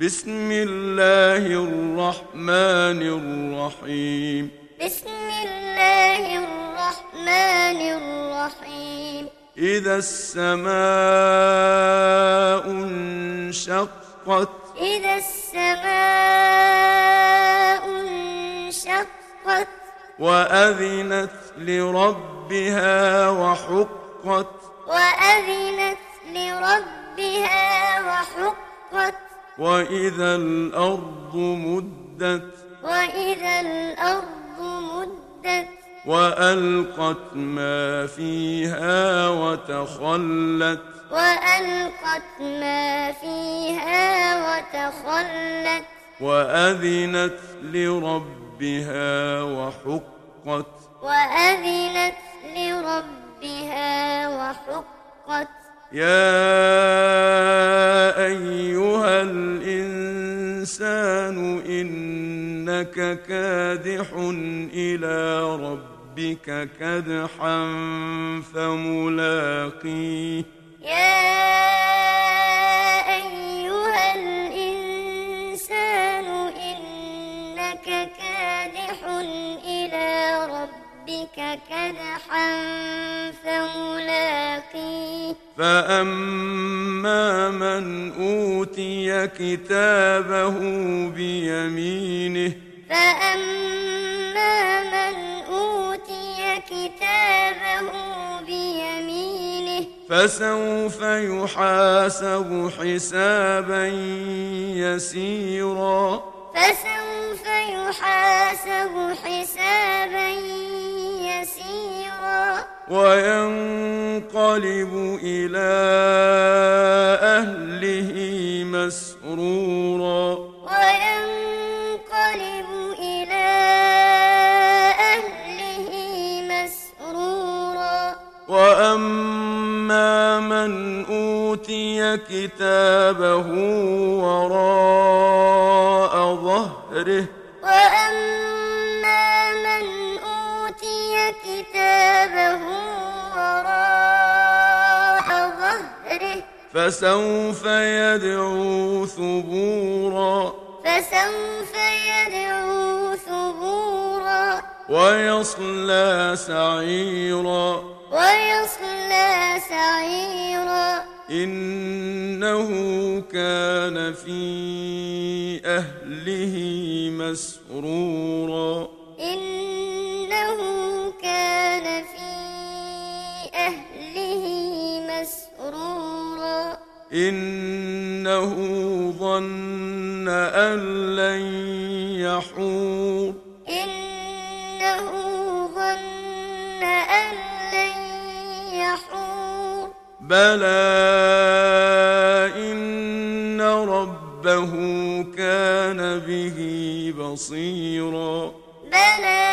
بسم الله الرحمن الرحيم. بسم الله الرحمن الرحيم. إذا السماء انشقت إذا السماء انشقت وأذنت لربها وحقت. وأذنت لربها وحقت. وإذا الأرض مدت وإذا الأرض مدت وألقت ما فيها وتخلت وألقت ما فيها وتخلت وأذنت لربها وحقت وأذنت لربها وحقت يا الإنسان إنك كادح إلى ربك كدحا فملاقيه. يا أيها الإنسان إنك كادح إلى ربك كدحا فملاقيه. فأما من أوتي كتابه بيمينه فأما من أوتي كتابه بيمينه فسوف يحاسب حسابا يسيرا فسوف يحاسب حسابا يسيرا وينقلب إلى أهله مسرورا. وينقلب إلى أهله مسرورا. وأما من أوتي كتابه وراء ظهره فسوف يدعو ثبورا. فسوف يدعو ثبورا. ويصلى سعيرا. ويصلى سعيرا. إنه كان في أهله مسرورا. إنه كان في أهله مسرورا إنه ظن أن لن يحور. إنه ظن أن لن يحور. بلى إن ربه كان به بصيرا. بلى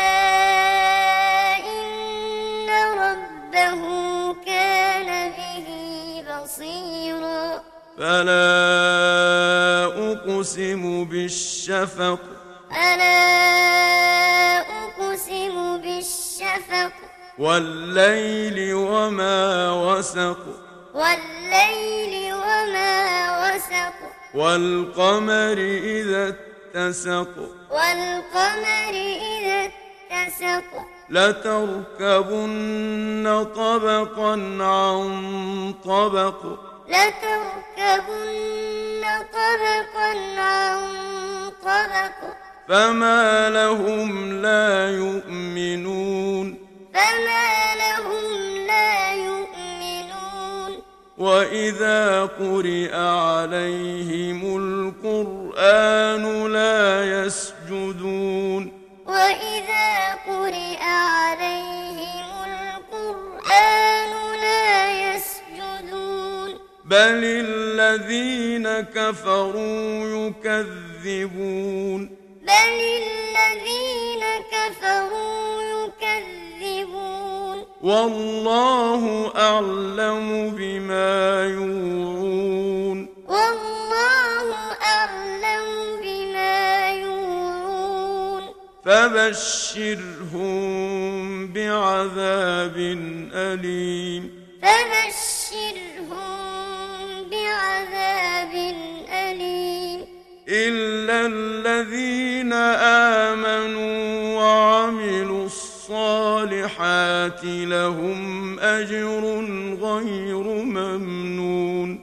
إن ربه كان به بصيرا. فلا أقسم بالشفق. ألا أقسم بالشفق. والليل وما وسق. والليل وما وسق. والقمر إذا اتسق. والقمر إذا اتسق. لتركبن طبقا عن طبق. لتركبن طبقا عن طبق. فما لهم لا يؤمنون. فما لهم لا يؤمنون. وإذا قرئ عليهم القرآن بل الذين كفروا يكذبون بل الذين كفروا يكذبون والله أعلم بما يوعون والله أعلم بما يوعون فبشرهم بعذاب أليم فبشرهم الصالحات لهم أجر غير ممنون.